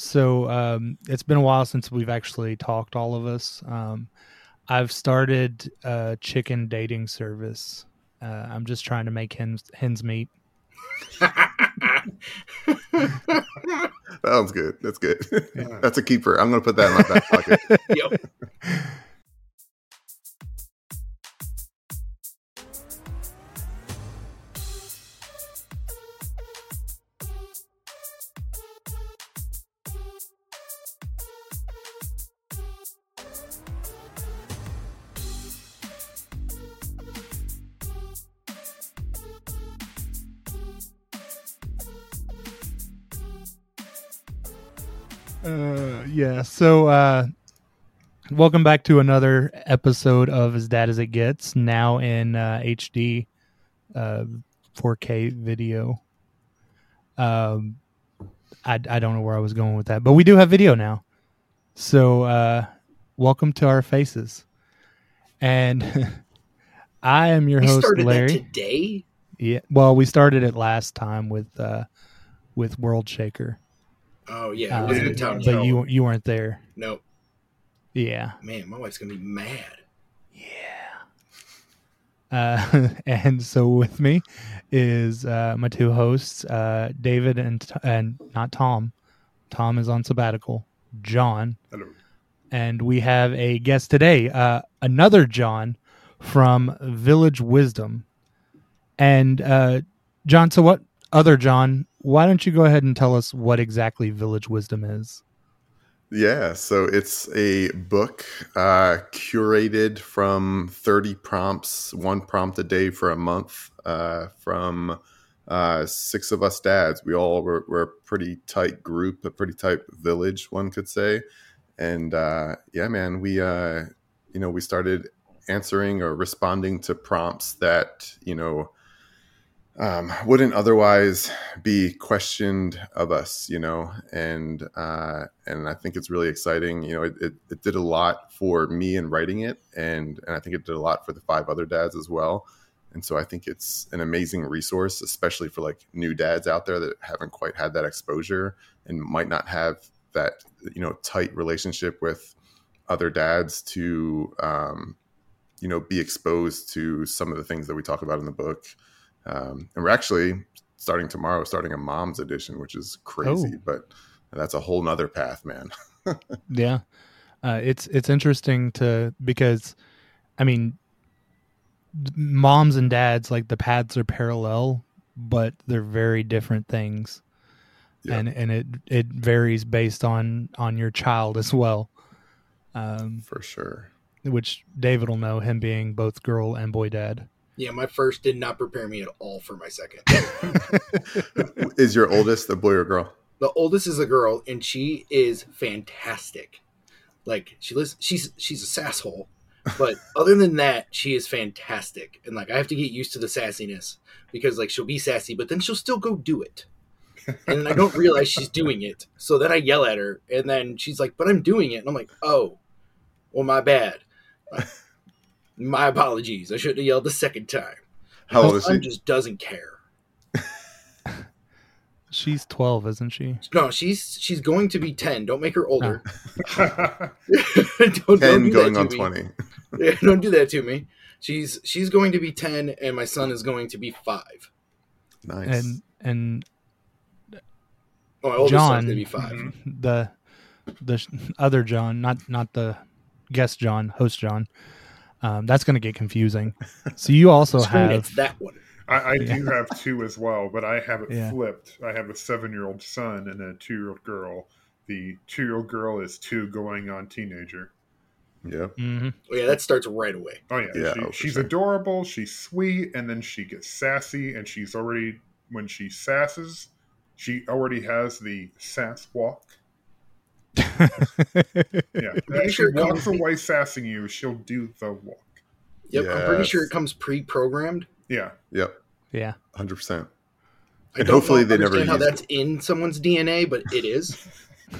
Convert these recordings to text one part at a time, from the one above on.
So um, it's been a while since we've actually talked, all of us. Um, I've started a chicken dating service. Uh, I'm just trying to make hens hens meet. Sounds good. That's good. That's a keeper. I'm gonna put that in my back pocket. Yep. Yeah. So, uh, welcome back to another episode of As Dad as It Gets. Now in uh, HD, uh, 4K video. Um, I I don't know where I was going with that, but we do have video now. So, uh, welcome to our faces, and I am your We host, started Larry. today. Yeah. Well, we started it last time with uh, with World Shaker, Oh yeah, uh, it wasn't in town but you you weren't there. No, Yeah. man, my wife's gonna be mad. Yeah. Uh, and so with me is uh, my two hosts, uh, David and and not Tom. Tom is on sabbatical. John, Hello. and we have a guest today, uh, another John from Village Wisdom. And uh, John, so what other John? Why don't you go ahead and tell us what exactly Village Wisdom is? Yeah, so it's a book uh, curated from 30 prompts, one prompt a day for a month, uh, from uh, six of us dads. We all were, were a pretty tight group, a pretty tight village, one could say. And uh, yeah, man, we uh, you know we started answering or responding to prompts that you know um, wouldn't otherwise be questioned of us, you know, and uh, and I think it's really exciting. You know, it, it, it did a lot for me in writing it, and and I think it did a lot for the five other dads as well. And so I think it's an amazing resource, especially for like new dads out there that haven't quite had that exposure and might not have that you know tight relationship with other dads to um, you know be exposed to some of the things that we talk about in the book. Um, and we're actually starting tomorrow, starting a mom's edition, which is crazy, Oh. but that's a whole nother path, man. Yeah, uh, it's it's interesting to because, I mean, moms and dads like the paths are parallel, but they're very different things, Yeah. and and it it varies based on on your child as well. Um, For sure. which David will know him being both girl and boy dad. Yeah, my first did not prepare me at all for my second. Is your oldest a boy or girl? the oldest is a girl, and she is fantastic. Like she lives, she's she's a sasshole, but other than that, she is fantastic. And like I have to get used to the sassiness because like she'll be sassy, but then she'll still go do it. And I don't realize she's doing it. So then I yell at her, and then she's like, "But I'm doing it," and I'm like, "Oh, well, my bad. My apologies. I shouldn't have yelled the second time." How old My is son she? just doesn't care. She's twelve, isn't she? No, she's she's going to be ten. Don't make her older. That's don't, don't 10 do going on me. 20. Yeah, don't do that to me. She's she's going to be ten, and my son is going to be five. Nice. And and Oh, my oldest John, son's going to be 5 Mhm. the the other John, not not the guest John, host John. Um, that's going to get confusing. So you also have it's that one. I, I do have two as well, but I have it Yeah. flipped. I have a seven-year-old son and a two-year-old girl. The two-year-old girl is two going on teenager. Yep. Mhm. Oh, yeah, that starts right away. Oh yeah, Yeah, she, oh, she's sure. adorable. She's sweet, and then she gets sassy, and she's already when she sasses, she already has the sass walk. Yeah, pretty she sure it walks comes- away sassing you, she'll do the walk. Yep, I'm pretty sure it comes pre-programmed. Yeah, Yep. yeah. 100%. I And don't hopefully they never understand how use that's in someone's DNA, but it is.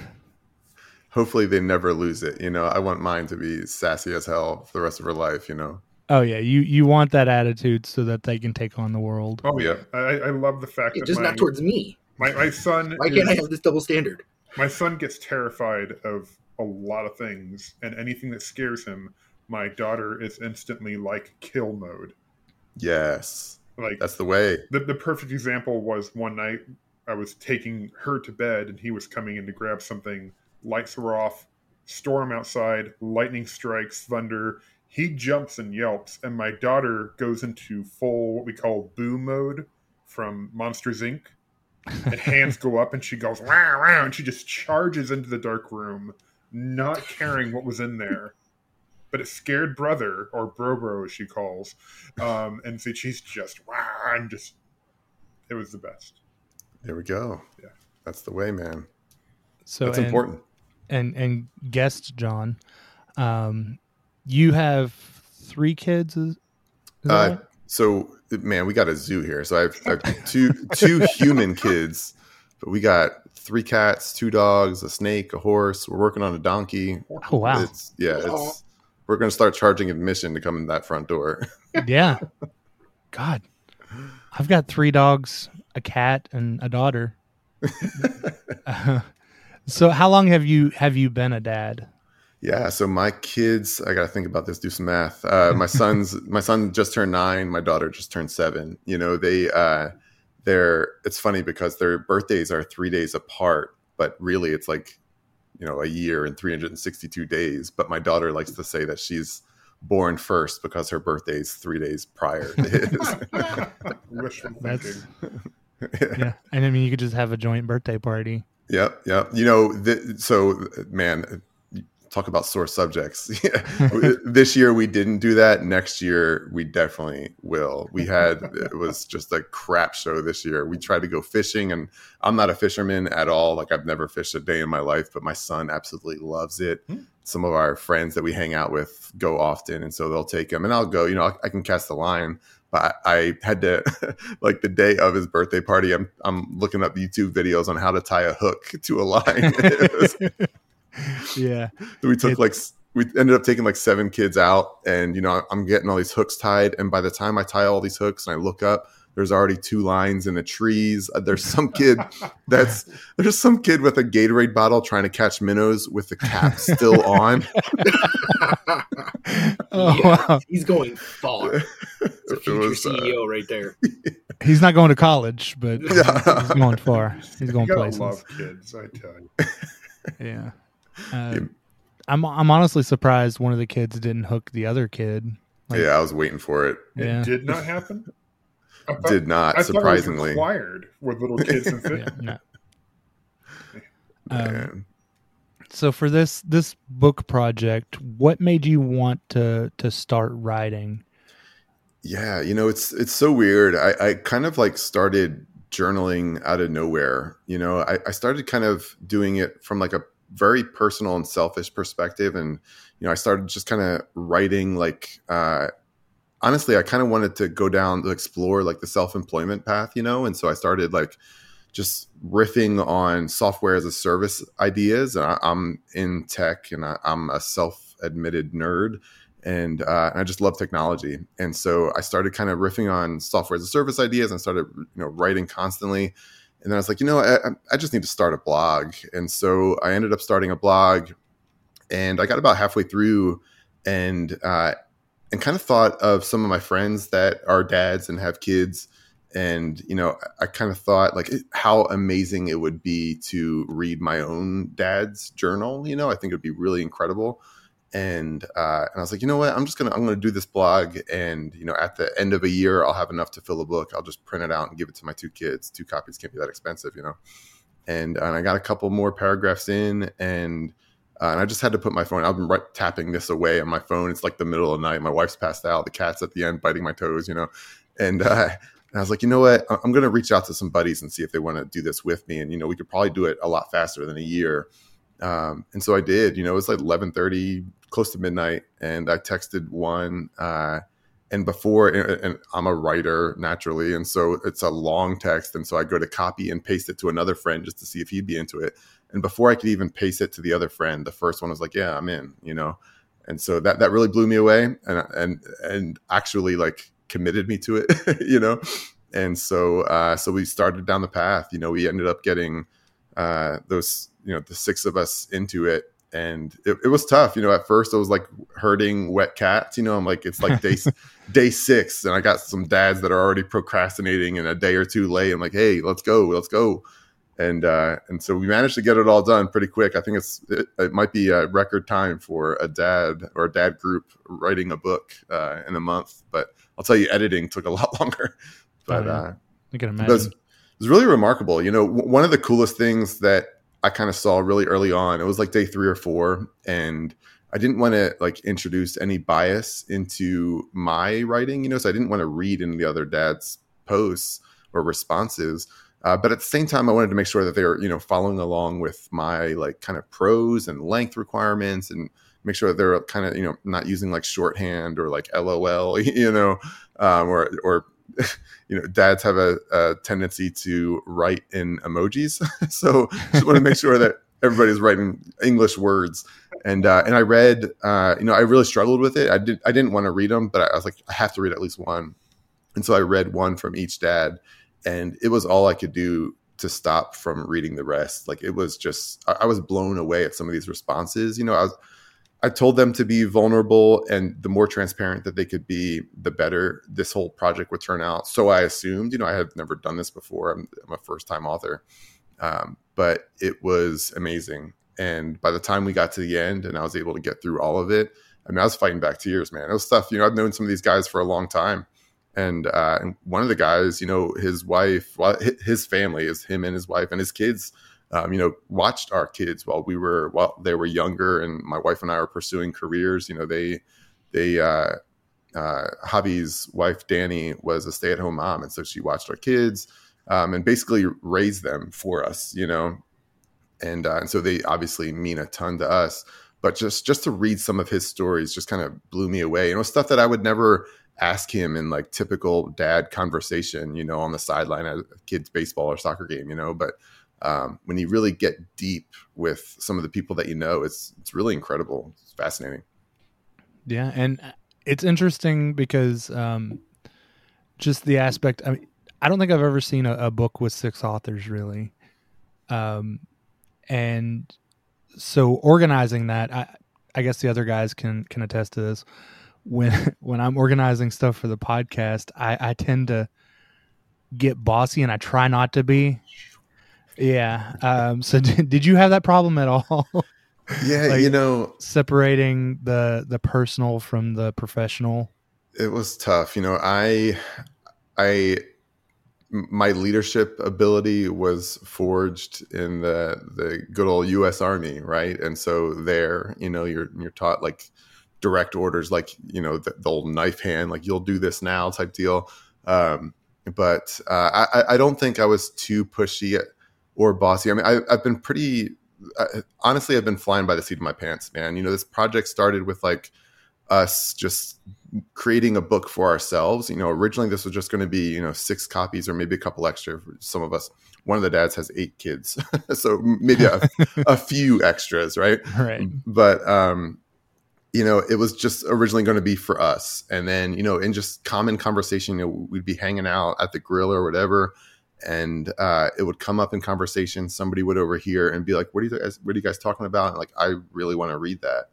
Hopefully they never lose it. You know, I want mine to be sassy as hell for the rest of her life, you know. Oh yeah, you you want that attitude so that they can take on the world. Oh Yeah. yeah, I, I love the fact Yeah, that just my, not towards me. my my son. Why can't I have this double standard? My son gets terrified of a lot of things, and anything that scares him, my daughter is instantly like kill mode. Yes, Like that's the way. the, the perfect example was one night I was taking her to bed and he was coming in to grab something. Lights were off, storm outside, lightning strikes, thunder. He jumps and yelps, and my daughter goes into full what we call boo mode from Monsters Inc. And hands go up and she goes wow wow and she just charges into the dark room, not caring what was in there. But it scared brother or bro bro as she calls, um, and so she's just wow and just it was the best. There we go. Yeah. That's the way, man. So That's and, important. And and guest John, um, you have three kids. Is, is that Uh, right? So man, we got a zoo here. So I have, I have two two human kids, but we got three cats, two dogs, a snake, a horse. We're working on a donkey. Oh wow! It's yeah, it's we're gonna start charging admission to come in that front door. yeah. God, I've got three dogs, a cat, and a daughter. Uh, so, how long have you have you been a dad? Yeah, so my kids, I got to think about this, do some math. Uh, my son's my son just turned 9, my daughter just turned 7. You know, they uh they're it's funny because their birthdays are 3 days apart, but really it's like you know, a year and 362 days, but my daughter likes to say that she's born first because her birthday's 3 days prior to his. Wishful That's- thinking. Yeah, and I mean, you could just have a joint birthday party. Yep, yep. You know, th- so man, talk about sore subjects. this year we didn't do that. Next year we definitely will. We had it was just a crap show this year. We tried to go fishing, and I'm not a fisherman at all. Like I've never fished a day in my life, but my son absolutely loves it. Hmm. Some of our friends that we hang out with go often, and so they'll take him, and I'll go. You know, I, I can cast the line. But I, I had to, like the day of his birthday party, I'm I'm looking up YouTube videos on how to tie a hook to a line. It was- yeah, we took It- like we ended up taking like seven kids out, and you know I'm getting all these hooks tied, and by the time I tie all these hooks and I look up, there's already two lines in the trees. Uh, There's some kid that's there's some kid with a Gatorade bottle trying to catch minnows with the cap still on. Oh, Yeah, wow. He's going far. It's a future was, uh, CEO right there. He's not going to college, but Yeah. he's going far. He's going you places. love kids, I tell you. Yeah. Uh, Yeah. I'm I'm honestly surprised one of the kids didn't hook the other kid. Like- yeah, I was waiting for it. Yeah. It did not happen. Thought, Did not I thought it was surprisingly. required with little kids and Yeah, fit. no. Um, so for this this book project, what made you want to to start writing? Yeah, you know, it's it's so weird. I, I kind of like started journaling out of nowhere. You know, I, I started kind of doing it from like a very personal and selfish perspective. And, you know, I started just kind of writing like uh honestly, I kind of wanted to go down to explore like the self-employment path, you know, and so I started like just riffing on software as a service ideas. And I, I'm in tech and I, I'm a self-admitted nerd and uh, I just love technology. And so I started kind of riffing on software as a service ideas and started, you know, writing constantly. And then I was like, you know, I, I just need to start a blog. And so I ended up starting a blog, and I got about halfway through, and uh, and kind of thought of some of my friends that are dads and have kids. And you know, I kind of thought like how amazing it would be to read my own dad's journal. You know, I think it would be really incredible and uh, and I was like, you know what, I'm just gonna I'm gonna do this blog, and you know, at the end of a year, I'll have enough to fill a book. I'll just print it out and give it to my two kids. Two copies can't be that expensive, you know. And and I got a couple more paragraphs in, and uh, and I just had to put my phone. I've been right, tapping this away on my phone. It's like the middle of the night. My wife's passed out. The cat's at the end biting my toes, you know. And, uh, and I was like, you know what? I'm to reach out to some buddies and see if they want to do this with me. And you know, we could probably do it a lot faster than a year. Um, and so I did. You know, it was like 11:30, close to midnight, and I texted one. Uh, and before, and, and I'm a writer naturally, and so it's a long text, and so I go to copy and paste it to another friend just to see if he'd be into it. And before I could even paste it to the other friend, the first one was like, "Yeah, I'm in," you know. And so that that really blew me away, and and and actually like committed me to it, you know. And so uh, so we started down the path. You know, we ended up getting uh, those you know the six of us into it and it, it was tough you know at first it was like herding wet cats you know i'm like it's like day day six and i got some dads that are already procrastinating and a day or two late i'm like hey let's go let's go and uh, and so we managed to get it all done pretty quick. I think it's it, it, might be a record time for a dad or a dad group writing a book uh, in a month. But I'll tell you, editing took a lot longer. But oh, yeah. uh, I can imagine. It was, really remarkable. You know, w- one of the coolest things that I kind of saw really early on. It was like day three or four, and I didn't want to like introduce any bias into my writing. You know, so I didn't want to read any of the other dads' posts or responses. Uh, but at the same time, I wanted to make sure that they were, you know, following along with my like kind of prose and length requirements, and make sure that they're kind of, you know, not using like shorthand or like LOL, you know, um, or or you know, dads have a, a tendency to write in emojis, so just want to make sure that everybody's writing English words. And uh, and I read, uh, you know, I really struggled with it. I did I didn't want to read them, but I was like, I have to read at least one. And so I read one from each dad and it was all I could do to stop from reading the rest. Like it was just, I, I was blown away at some of these responses. You know, I was, I told them to be vulnerable, and the more transparent that they could be, the better this whole project would turn out. So I assumed, you know, I had never done this before. I'm, I'm a first time author, um, but it was amazing. And by the time we got to the end, and I was able to get through all of it, I mean, I was fighting back tears, man. It was stuff. You know, I've known some of these guys for a long time, and uh, one of the guys, you know, his wife, his family is him and his wife and his kids. Um, you know, watched our kids while we were while they were younger, and my wife and I were pursuing careers. You know, they they uh, uh, Javi's wife Danny was a stay at home mom, and so she watched our kids um, and basically raised them for us. You know, and uh, and so they obviously mean a ton to us. But just just to read some of his stories just kind of blew me away. You know, stuff that I would never ask him in like typical dad conversation, you know, on the sideline at a kid's baseball or soccer game, you know. But um, when you really get deep with some of the people that you know, it's it's really incredible. It's fascinating. Yeah, and it's interesting because um, just the aspect. I mean, I don't think I've ever seen a, a book with six authors really, um, and so organizing that, I, I guess the other guys can can attest to this when when I'm organizing stuff for the podcast, I, I tend to get bossy and I try not to be. Yeah. Um, so did, did you have that problem at all? Yeah, like you know, separating the the personal from the professional. It was tough. You know, I I my leadership ability was forged in the the good old U.S. Army, right? And so there, you know, you're you're taught like direct orders, like you know the, the old knife hand, like you'll do this now type deal. Um, but uh, I, I don't think I was too pushy or bossy. I mean, I, have been pretty. Uh, honestly, I've been flying by the seat of my pants, man. You know, this project started with like us just creating a book for ourselves. You know, originally this was just going to be, you know, six copies or maybe a couple extra for some of us. One of the dads has eight kids, so maybe a, a, few extras, right? Right. But um, you know, it was just originally going to be for us. And then, you know, in just common conversation, you know, we'd be hanging out at the grill or whatever. And uh, it would come up in conversation. Somebody would overhear and be like, what are you guys, what are you guys talking about? And like, I really want to read that.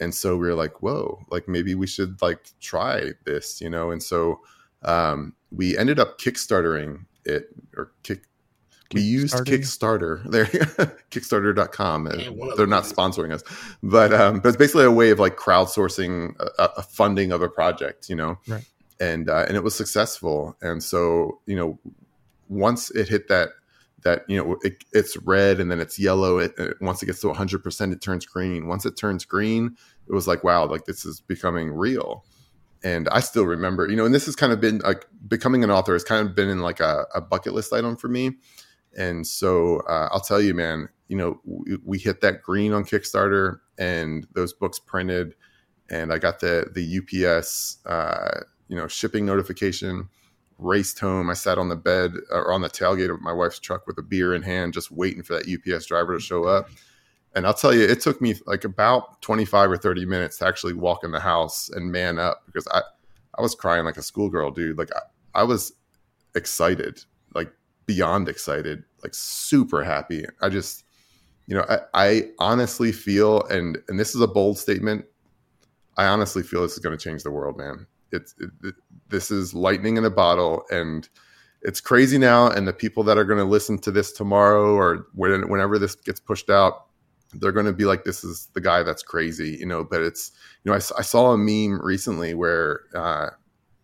And so we were like, whoa, like maybe we should like try this, you know? And so um, we ended up kickstartering it or kick we used Kickstarter there, Kickstarter.com. And they're not sponsoring us, but um, but it's basically a way of like crowdsourcing a, a funding of a project, you know. Right. And uh, and it was successful, and so you know, once it hit that that you know it, it's red and then it's yellow. It, it once it gets to 100, percent it turns green. Once it turns green, it was like wow, like this is becoming real and I still remember, you know, and this has kind of been like becoming an author has kind of been in like a, a bucket list item for me. And so uh, I'll tell you, man, you know, we, we, hit that green on Kickstarter and those books printed, and I got the the UPS, uh, you know, shipping notification. Raced home. I sat on the bed or on the tailgate of my wife's truck with a beer in hand, just waiting for that UPS driver to show up. And I'll tell you, it took me like about 25 or 30 minutes to actually walk in the house and man up because I, I was crying like a schoolgirl, dude. Like I, I was excited, like beyond excited, like super happy. I just, you know, I, I honestly feel, and and this is a bold statement. I honestly feel this is going to change the world, man. It's it, this is lightning in a bottle, and it's crazy now. And the people that are going to listen to this tomorrow or when, whenever this gets pushed out, they're going to be like, "This is the guy that's crazy," you know. But it's, you know, I, I saw a meme recently where uh,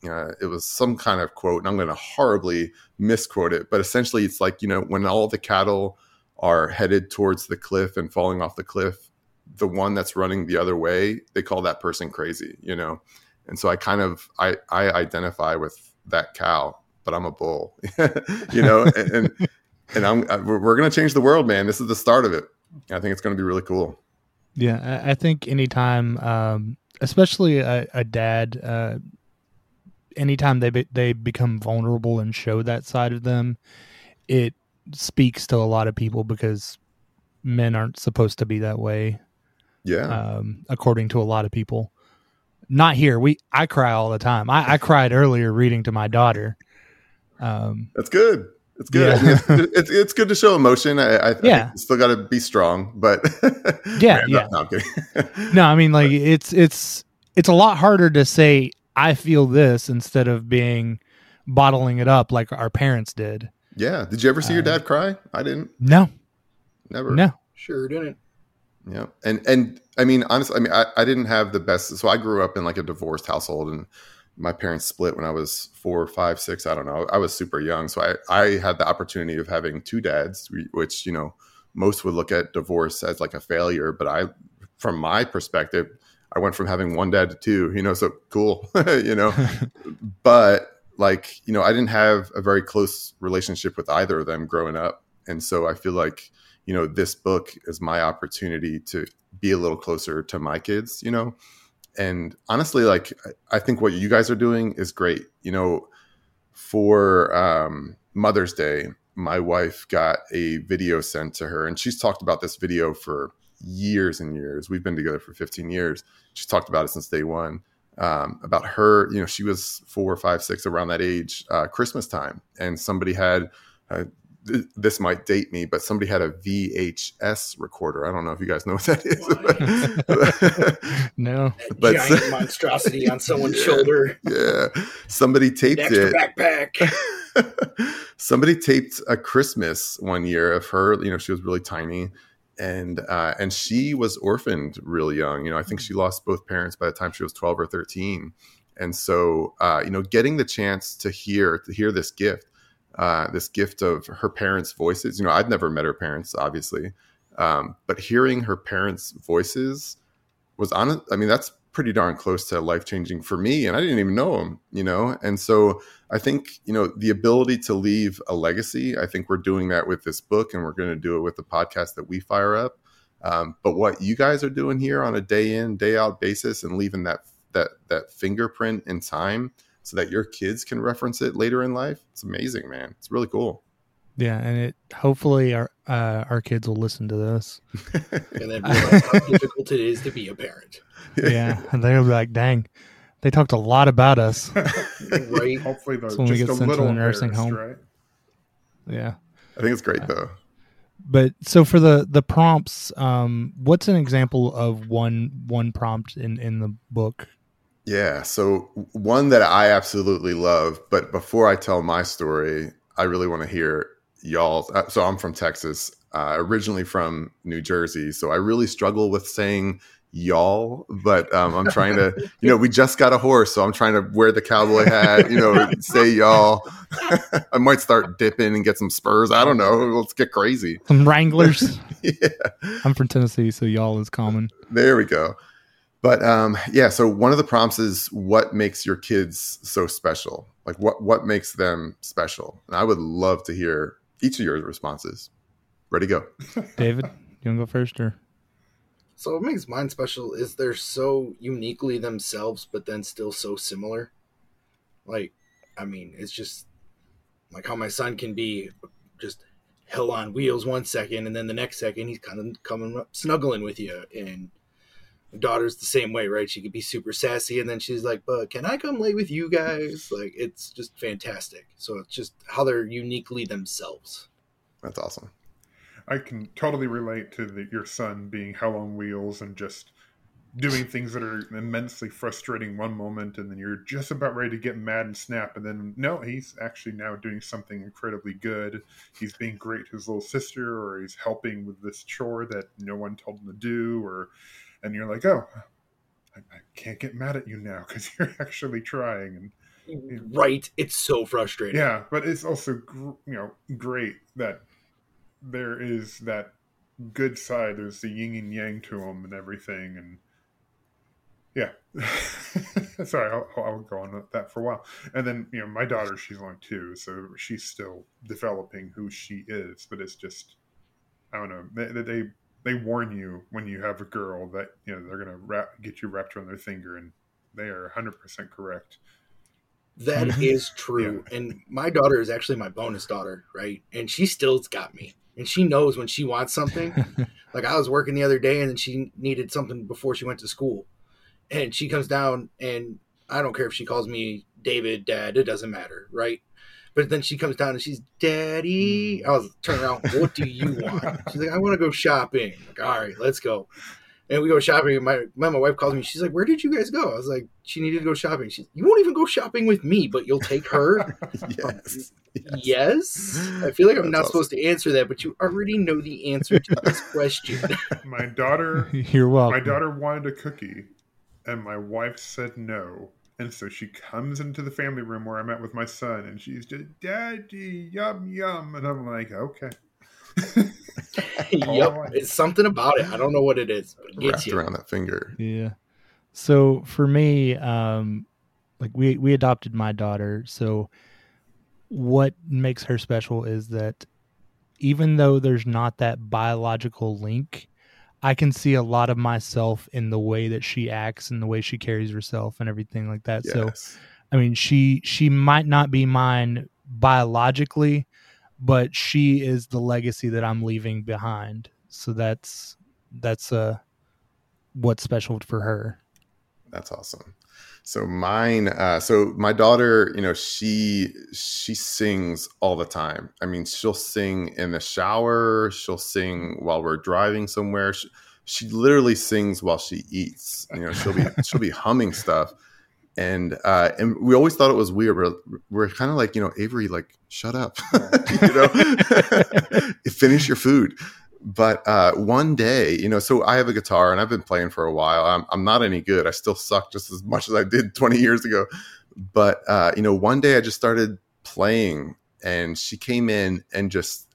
uh, it was some kind of quote, and I'm going to horribly misquote it, but essentially, it's like you know, when all the cattle are headed towards the cliff and falling off the cliff, the one that's running the other way, they call that person crazy, you know. And so I kind of I I identify with that cow, but I'm a bull, you know, and and, and I'm uh, we're, to change the world, man. This is the start of it. I think it's going to be really cool. Yeah, I, I think anytime, um, especially a, a dad, uh, anytime they be, they become vulnerable and show that side of them, it speaks to a lot of people because men aren't supposed to be that way. Yeah. Um, according to a lot of people. Not here. We I cry all the time. I, I cried earlier reading to my daughter. Um, That's good. It's good. Yeah. It's, it's, it's good to show emotion. I, I, I Yeah. think still got to be strong, but Yeah, no, yeah. no, I'm no, I mean like it's it's it's a lot harder to say I feel this instead of being bottling it up like our parents did. yeah. Did you ever see your Uh, dad cry? I didn't. No, Never. no. Sure didn't. Yeah. And and I mean, honestly, I mean, I, I didn't have the best. So I grew up in like a divorced household, and my parents split when I was four, five, six. I don't know. I was super young, so I I had the opportunity of having two dads, which you know most would look at divorce as like a failure, but I, from my perspective, I went from having one dad to two. You know, so cool. you know, but like you know i didn't have a very close relationship with either of them growing up and so i feel like you know this book is my opportunity to be a little closer to my kids you know and honestly like I- think what you guys are doing is great you know for um, mother's day my wife got a video sent to her and she's talked about this video for years and years we've been together for 15 years she's talked about it since day one um, about her. You know, she was four, five, six, around that age, uh, Christmas time, and somebody had. Uh, th- this might date me, but somebody had a VHS recorder. I don't know if you guys know what that is. no. But- giant monstrosity on someone's Yeah. shoulder. yeah, somebody taped it. backpack. somebody taped a Christmas one year of her. You know, she was really tiny, and uh, and she was orphaned real young. You know, I think she lost both parents by the time she was twelve or thirteen. And so, uh, you know, getting the chance to hear to hear this gift, uh, this gift of her parents' voices. You know, I'd never met her parents, obviously, um, but hearing her parents' voices was on. I mean, that's pretty darn close to life changing for me, and I didn't even know them. You know, and so I think, you know, the ability to leave a legacy, I think we're doing that with this book and we're going to do it with the podcast that we fire up. Um, but what you guys are doing here on a day in, day out basis and leaving that that that fingerprint in time so that your kids can reference it later in life, it's amazing, man. It's really cool. Yeah, and it hopefully our uh, our kids will listen to this. and then realize how difficult it is to be a parent. Yeah, and they'll be like, "Dang, they talked a lot about us." Right. Hopefully, they're So when we just get a sent to little the nursing home. right? Yeah. I think it's great though. But so for the the prompts, um, what's an example of one one prompt in in the book? Yeah. So one that I absolutely love, but before I tell my story, I really want to hear y'all. uh, So I'm from Texas, uh, originally from New Jersey. So I really struggle with saying y'all, but um, I'm trying to, you know, we just got a horse, so I'm trying to wear the cowboy hat, you know, say y'all. I might start dipping and get some spurs. I don't know. Let's get crazy. Some Wranglers. yeah. I'm from Tennessee, so y'all is common. There we go. But um, yeah, so one of the prompts is what makes your kids so special? Like what what makes them special? And I would love to hear each of your responses. Ready, go. David, you want to go first or? So what makes mine special is they're so uniquely themselves, but then still so similar. Like, I mean, it's just like how my son can be just hell on wheels one second, and then the next second he's kind of coming up snuggling with you, and daughter's the same way, right? She could be super sassy, and then she's like, "But can I come lay with you guys?" Like it's just fantastic. So it's just how they're uniquely themselves. That's awesome. I can totally relate to the, your son being hell on wheels and just doing things that are immensely frustrating one moment and then you're just about ready to get mad and snap and then no he's actually now doing something incredibly good he's being great to his little sister or he's helping with this chore that no one told him to do or and you're like oh i, I can't get mad at you now because you're actually trying and right it's so frustrating yeah but it's also gr- you know great that there is that good side there's the yin and yang to them and everything and yeah. Sorry, I'll, I'll, go on that for a while. And then, you know, my daughter, she's only two, so she's still developing who she is. But it's just, I don't know, they they, they warn you when you have a girl that you know they're gonna wrap, get you wrapped around their finger, and they are 100 percent correct. That mm-hmm. true. Yeah. And my daughter is actually my bonus daughter, right? And she still's got me. And she knows when she wants something. like I was working the other day and she needed something before she went to school and she comes down and I don't care if she calls me David, Dad, it doesn't matter, right? But then she comes down and she's Daddy. Hmm. I was turning around, what do you want? She's like, I want to go shopping. I'm like, all right, let's go. And we go shopping. My my wife calls me. She's like, "Where did you guys go?" I was like, "She needed to go shopping." She's, "You won't even go shopping with me, but you'll take her." yes. yes. yes. I feel like I'm That's not awesome. supposed to answer that, but you already know the answer to this question. my daughter. You're welcome. My daughter wanted a cookie, and my wife said no. And so she comes into the family room where I'm at with my son, and she's just, Daddy, yum, yum. And I'm like, okay. yep. It's something about it. I don't know what it is. It Wrapped you. around that finger. Yeah. So for me, um, like we, we adopted my daughter. So what makes her special is that even though there's not that biological link, I can see a lot of myself in the way that she acts and the way she carries herself and everything like that. Yes. So, I mean, she she might not be mine biologically, but she is the legacy that I'm leaving behind. So that's that's uh what's special for her. That's awesome. So mine, uh, so my daughter, you know, she she sings all the time. I mean, she'll sing in the shower. She'll sing while we're driving somewhere. She, she literally sings while she eats. You know, she'll be she'll be humming stuff, and uh, and we always thought it was weird. We're, we're kind of like, you know, Avery, like, shut up, you know, finish your food but uh, one day, you know, so I have a guitar and I've been playing for a while. I'm, I'm not any good. I still suck just as much as I did 20 years ago. But, uh, you know, one day I just started playing and she came in and just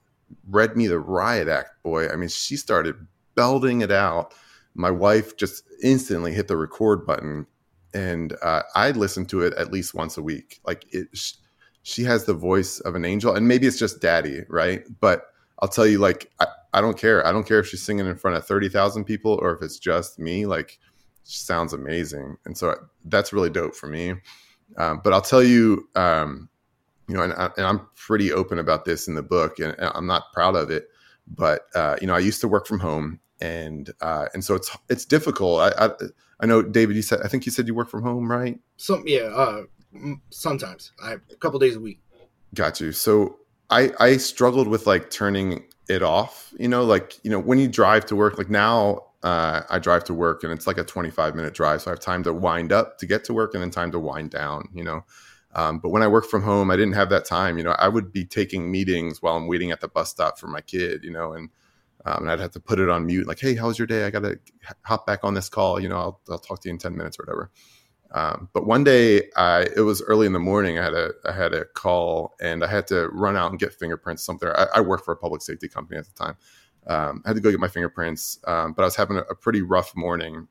read me the riot act, boy. I mean, she started belting it out. My wife just instantly hit the record button and uh, I listen to it at least once a week. Like it, she has the voice of an angel and maybe it's just daddy, right? But I'll tell you, like, I, I don't care. I don't care if she's singing in front of 30,000 people or if it's just me. Like, she sounds amazing. And so that's really dope for me. Um, but I'll tell you, um, you know, and, I, am pretty open about this in the book, and, and I'm not proud of it. But uh, you know, I used to work from home, and uh, and so it's it's difficult. I, I, I know, David. You said I think you said you work from home, right? Some yeah, uh, sometimes I a couple days a week. Got you. So I I struggled with like turning it off. You know, like you know when you drive to work. Like now, uh, I drive to work and it's like a 25 minute drive, so I have time to wind up to get to work and then time to wind down. You know. Um, but when I work from home, I didn't have that time. You know, I would be taking meetings while I'm waiting at the bus stop for my kid. You know, and um, and I'd have to put it on mute. Like, hey, how was your day? I got to hop back on this call. You know, I'll I'll talk to you in 10 minutes or whatever. Um, but one day, I, it was early in the morning. I had a I had a call, and I had to run out and get fingerprints somewhere. I, I worked for a public safety company at the time. Um, I had to go get my fingerprints, um, but I was having a, a, pretty rough morning,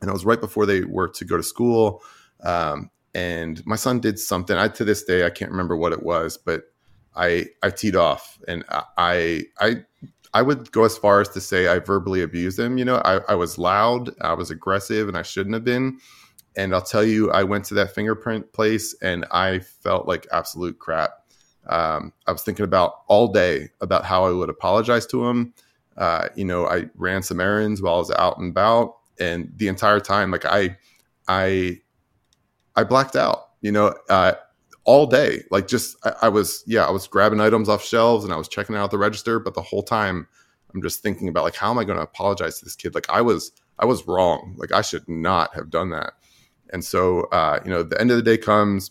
and it was right before they were to go to school. Um, and my son did something. I to this day I can't remember what it was, but I I teed off, and I I I would go as far as to say I verbally abused him. You know, I, I was loud, I was aggressive, and I shouldn't have been and I'll tell you, I went to that fingerprint place and I felt like absolute crap. Um, I was thinking about all day about how I would apologize to him. Uh, you know, I ran some errands while I was out and about, and the entire time, like I, I, I blacked out. You know, uh, all day. Like just I, I was yeah, I was grabbing items off shelves and I was checking out the register, but the whole time I'm just thinking about like how am I going to apologize to this kid? Like I was I was wrong. Like I should not have done that. And so uh, you know, the end of the day comes,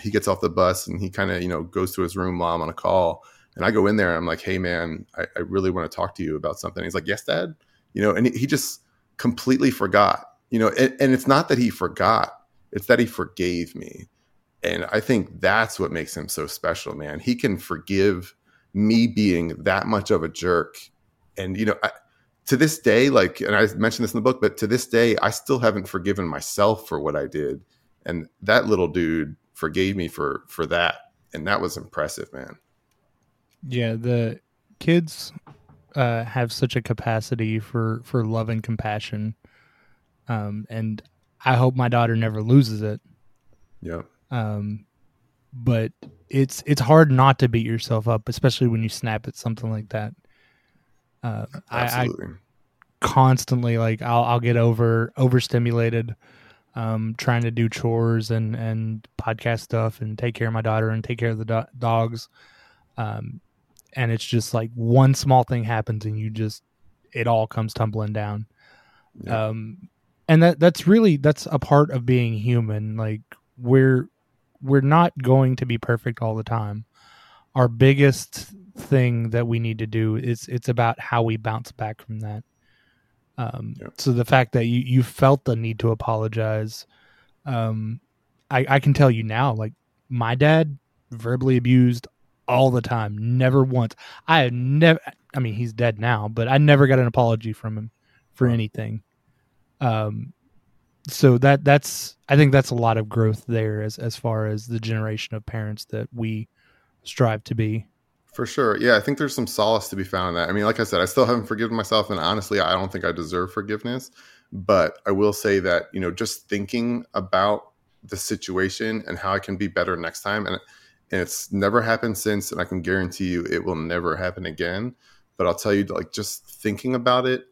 he gets off the bus and he kind of, you know, goes to his room while I'm on a call. And I go in there and I'm like, hey man, I, I really want to talk to you about something. He's like, Yes, Dad. You know, and he, he just completely forgot. You know, and, and it's not that he forgot, it's that he forgave me. And I think that's what makes him so special, man. He can forgive me being that much of a jerk. And, you know, I, to this day, like, and I mentioned this in the book, but to this day, I still haven't forgiven myself for what I did. And that little dude forgave me for for that. And that was impressive, man. Yeah, the kids uh, have such a capacity for for love and compassion, um, and I hope my daughter never loses it. Yeah. Um, but it's it's hard not to beat yourself up, especially when you snap at something like that. Uh, I, I constantly like I'll I'll get over overstimulated, um, trying to do chores and and podcast stuff and take care of my daughter and take care of the do- dogs, um, and it's just like one small thing happens and you just it all comes tumbling down. Yeah. Um, and that that's really that's a part of being human. Like we're we're not going to be perfect all the time. Our biggest thing that we need to do is it's about how we bounce back from that. Um, Yeah. So the fact that you you felt the need to apologize, um, I I can tell you now, like my dad verbally abused all the time, never once. I have never. I mean, he's dead now, but I never got an apology from him for anything. Um, so that that's I think that's a lot of growth there as as far as the generation of parents that we strive to be. For sure. Yeah, I think there's some solace to be found in that. I mean, like I said, I still haven't forgiven myself. And honestly, I don't think I deserve forgiveness. But I will say that, you know, just thinking about the situation and how I can be better next time. And, and it's never happened since. And I can guarantee you it will never happen again. But I'll tell you, like, just thinking about it,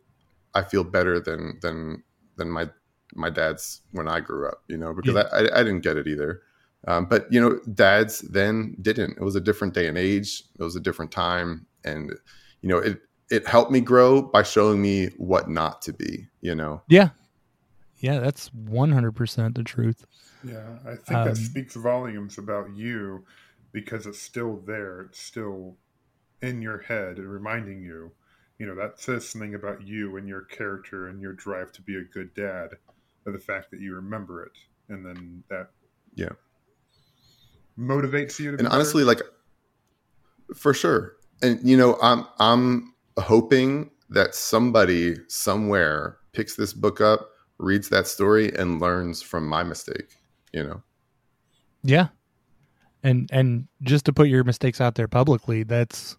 I feel better than, than, than my, my dad's when I grew up, you know, because Yeah. I, I, I didn't get it either. Um, but you know, dads then didn't. It was a different day and age. It was a different time, and you know, it it helped me grow by showing me what not to be. You know, Yeah, yeah, that's one hundred percent the truth. Yeah, I think Um, that speaks volumes about you because it's still there. It's still in your head and reminding you. You know, that says something about you and your character and your drive to be a good dad, of the fact that you remember it. And then that Yeah. Motivates you to be and honestly, better. like for sure. And you know, I'm I'm hoping that somebody somewhere picks this book up, reads that story, and learns from my mistake. You know, Yeah, and and just to put your mistakes out there publicly, that's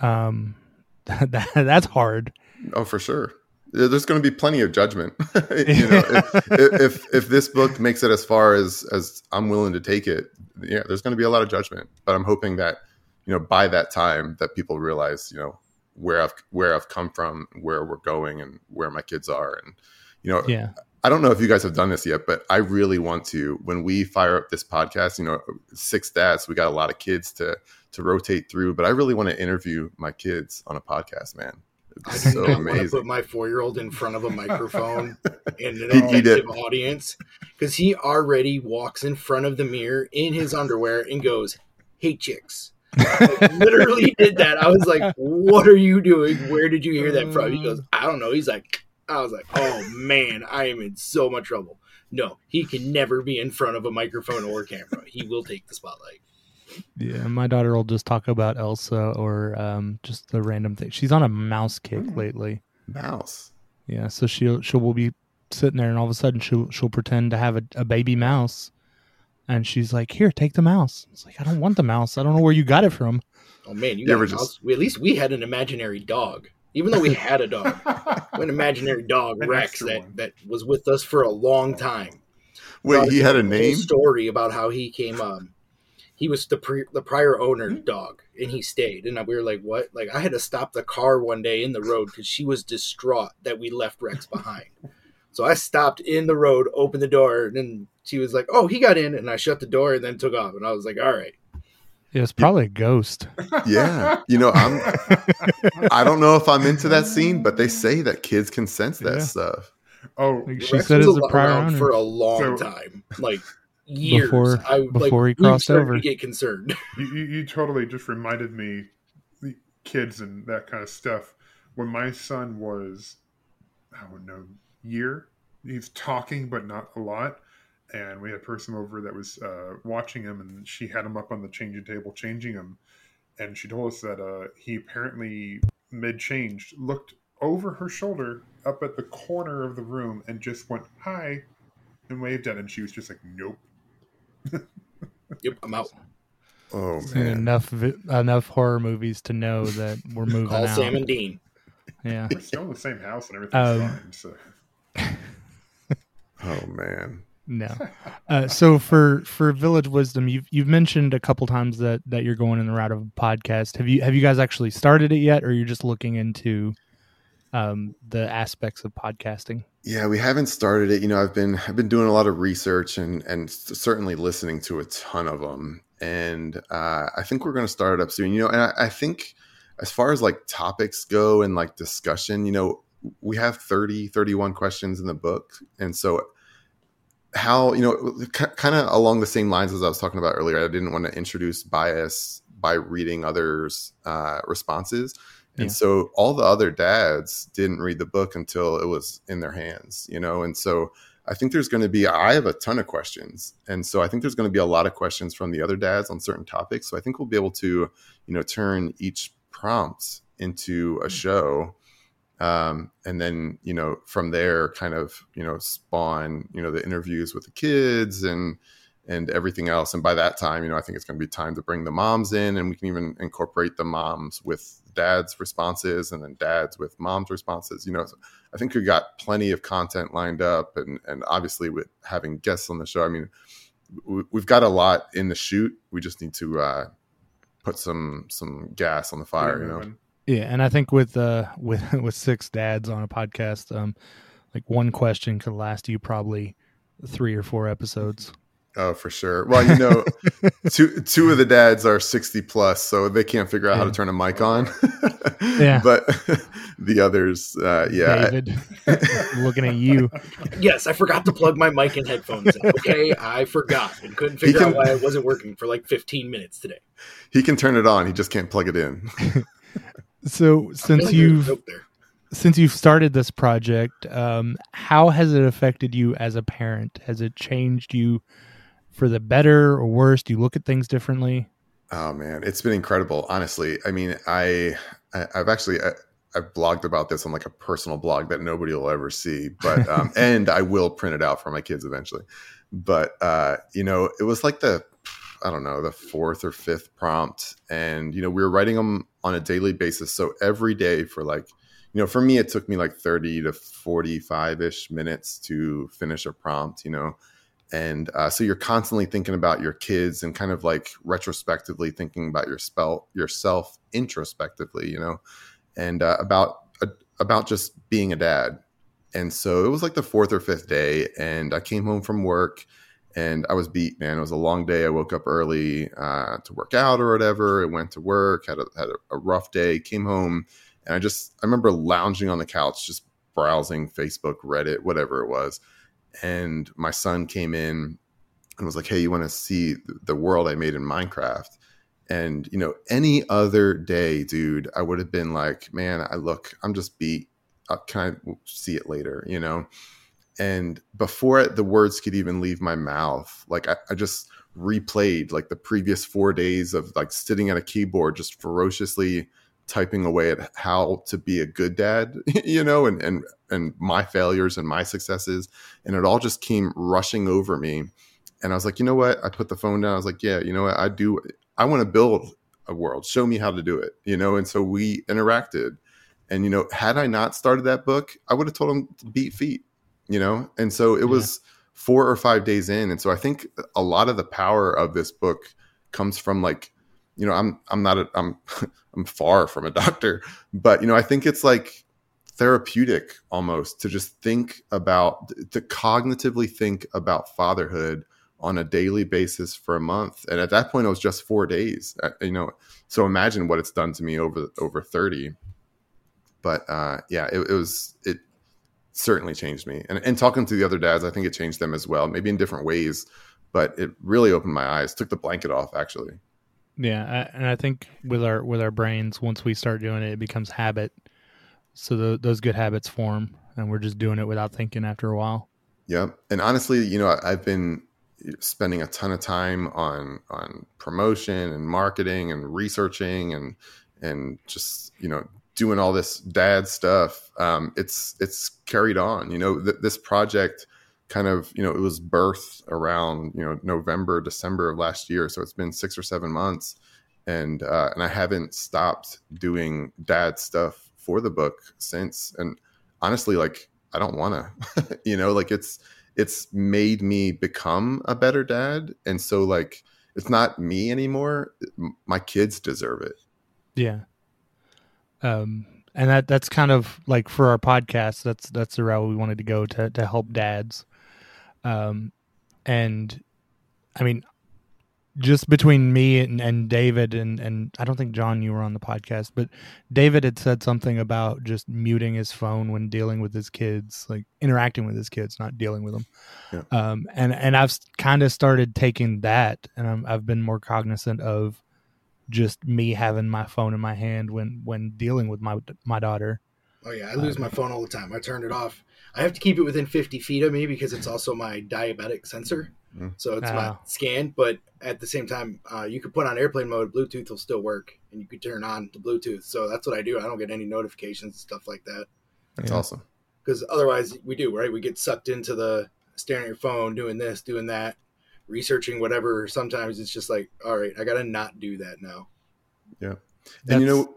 um that that's hard. oh for sure. There- There's going to be plenty of judgment. you know, if, if if this book makes it as far as as I'm willing to take it, yeah, there's going to be a lot of judgment. But I'm hoping that you know by that time that people realize you know where I've where I've come from, where we're going, and where my kids are, and you know, yeah, I don't know if you guys have done this yet, but I really want to. When we fire up this podcast, you know, six dads, we got a lot of kids to to rotate through, but I really want to interview my kids on a podcast, man. I do so not want to put my four year old in front of a microphone in an He'd eat it. attentive audience because he already walks in front of the mirror in his underwear and goes, "Hey chicks." Literally did that. I was like, "What are you doing? Where did you hear that from?" He goes, mm. "I don't know." He's like, "I was like, oh man, I am in so much trouble." No, he can never be in front of a microphone or camera. He will take the spotlight. Yeah. My daughter will just talk about Elsa or um just the random thing. She's on a mouse kick Mm. lately. Mouse. Yeah, so she'll she will be sitting there and all of a sudden she'll she'll pretend to have a, a baby mouse, and she's like, "Here, take the mouse." It's like I don't want the mouse. I don't know where you got it from. Oh man, you You got ever a mouse. We, at least we had an imaginary dog. Even though we had a dog, an imaginary dog, An Rex, that, one. that was with us for a long time. Wait, he had a name? story about how he came. Um, he was the pre, the prior owner's hmm. dog, and he stayed. And we were like, "What?" Like I had to stop the car one day in the road because she was distraught that we left Rex behind. So I stopped in the road, opened the door, and then she was like, "Oh, he got in," and I shut the door and then took off. And I was like, "All right." It was probably a ghost. Yeah, you know, I'm. I don't know if I'm into that scene, but they say that kids can sense that Yeah. stuff. Oh, Like she Rex said, was it's a al- prior around owner. for a long So- time, like years. Before- I like, before he crossed over. to get concerned. you, you, you totally just reminded me, the kids and that kind of stuff. When my son was, I don't know, year, he's talking but not a lot. And we had a person over that was uh, watching him, and she had him up on the changing table, changing him. And she told us that uh, he apparently mid changed looked over her shoulder up at the corner of the room and just went hi and waved at it. And she was just like, nope. Yep, I'm out. Oh Seen man, enough vi- enough horror movies to know that we're moving Call out. Sam and Dean. Yeah. We're still in the same house and everything's Um, fine. So. oh man. No. Uh, so for for Village Wisdom, you've you've mentioned a couple times that that you're going in the route of a podcast. Have you have you guys actually started it yet, or you're just looking into um, the aspects of podcasting? Yeah, we haven't started it. You know, I've been I've been doing a lot of research and and certainly listening to a ton of them. And uh, I think we're going to start it up soon. You know, and I, I think as far as like topics go and like discussion, you know, we have 30, 31 questions in the book, and so how you know kind of along the same lines as I was talking about earlier. I didn't want to introduce bias by reading others' uh, responses. And Yeah. so all the other dads didn't read the book until it was in their hands, you know? And so I think there's going to be, I have a ton of questions. And so I think there's going to be a lot of questions from the other dads on certain topics. So I think we'll be able to, you know, turn each prompt into a show. Um, and then, you know, from there kind of, you know, spawn, you know, the interviews with the kids and, and everything else. And by that time, you know, I think it's going to be time to bring the moms in and we can even incorporate the moms with dad's responses and then dads with mom's responses. You know, so I think we got plenty of content lined up and, and obviously with having guests on the show, I mean, we, we've got a lot in the chute. We just need to, uh, put some, some gas on the fire, you know? Moving. Yeah, and I think with uh with with six dads on a podcast, um, like one question could last you probably three or four episodes. Oh, for sure. Well, you know, two two of the dads are sixty plus, so they can't figure out how to turn a mic on. Yeah. but the others, uh, yeah, David, looking at you. Yes, I forgot to plug my mic and headphones in. Okay, I forgot and couldn't figure can- out why it wasn't working for like 15 minutes today. he can turn it on. He just can't plug it in. So since like you've since you've started this project, um, how has it affected you as a parent? Has it changed you for the better or worse? Do you look at things differently? Oh man, it's been incredible. Honestly, I mean, I, I I've actually I, I've blogged about this on like a personal blog that nobody will ever see, but um, and I will print it out for my kids eventually. But uh, you know, it was like the I don't know the fourth or fifth prompt, and you know, we were writing them on a daily basis. So every day for like, you know, for me, it took me like thirty to forty-five ish minutes to finish a prompt. You know, and uh, so you're constantly thinking about your kids and kind of like retrospectively thinking about your spell yourself introspectively you know and uh, about uh, about just being a dad. And so it was like the fourth or fifth day and i came home from work and i was beat man. It was a long day. I woke up early uh, to work out or whatever. I went to work had a, had a, a rough day came home and i just i remember lounging on the couch just browsing facebook reddit whatever it was and my son came in and was like, "Hey, you want to see the world I made in Minecraft?" And you know, any other day, dude, I would have been like, "Man, I look, I'm just beat. Uh, can I see it later?" You know. And before the words could even leave my mouth, like I, I just replayed like the previous four days of like sitting at a keyboard, just ferociously typing away at how to be a good dad, you know, and and and my failures and my successes, and it all just came rushing over me. And I was like, you know what? I put the phone down. I was like, yeah, you know what? I do. I want to build a world. Show me how to do it, you know. And so we interacted. And you know, had I not started that book, I would have told him to beat feet, you know. And so it Yeah. was four or five days in, and so I think a lot of the power of this book comes from like, you know, I'm I'm not a, I'm I'm far from a doctor, but you know, I think it's like therapeutic almost to just think about to cognitively think about fatherhood on a daily basis for a month. And at that point it was just four days uh, you know so imagine what it's done to me over over 30 but uh yeah it, it was it certainly changed me. And, and talking to the other dads i think it changed them as well maybe in different ways but it really opened my eyes took the blanket off actually Yeah, I, and I think with our with our brains, once we start doing it, it becomes habit. So tho- those good habits form, and we're just doing it without thinking after a while. Yep. And honestly, you know, I- I've been spending a ton of time on on promotion and marketing and researching and and just you know doing all this dad stuff. Um, it's it's carried on. You know, th- this project kind of you know it was birthed around you know November December of last year, so it's been six or seven months, and uh, and I haven't stopped doing dad stuff for the book since. And honestly, like I don't want to, you know, like it's it's made me become a better dad, and so like it's not me anymore. My kids deserve it. Yeah. Um, and that that's kind of like for our podcast. That's that's the route we wanted to go to to help dads. Um, and I mean, just between me and, and David and and I don't think John you were on the podcast, but David had said something about just muting his phone when dealing with his kids, like interacting with his kids, not dealing with them. Yeah. Um, and and I've kind of started taking that, and I'm, I've been more cognizant of just me having my phone in my hand when when dealing with my my daughter. Oh yeah, I lose my phone all the time. I turn it off. I have to keep it within 50 feet of me because it's also my diabetic sensor. Mm. So it's my Oh. scan, but at the same time, uh, you could put on airplane mode. Bluetooth will still work, and you could turn on the Bluetooth. So that's what I do. I don't get any notifications, stuff like that. That's Yeah. awesome. Because otherwise, we do right. We get sucked into the staring at your phone, doing this, doing that, researching whatever. Sometimes it's just like, all right, I gotta not do that now. Yeah, and you know,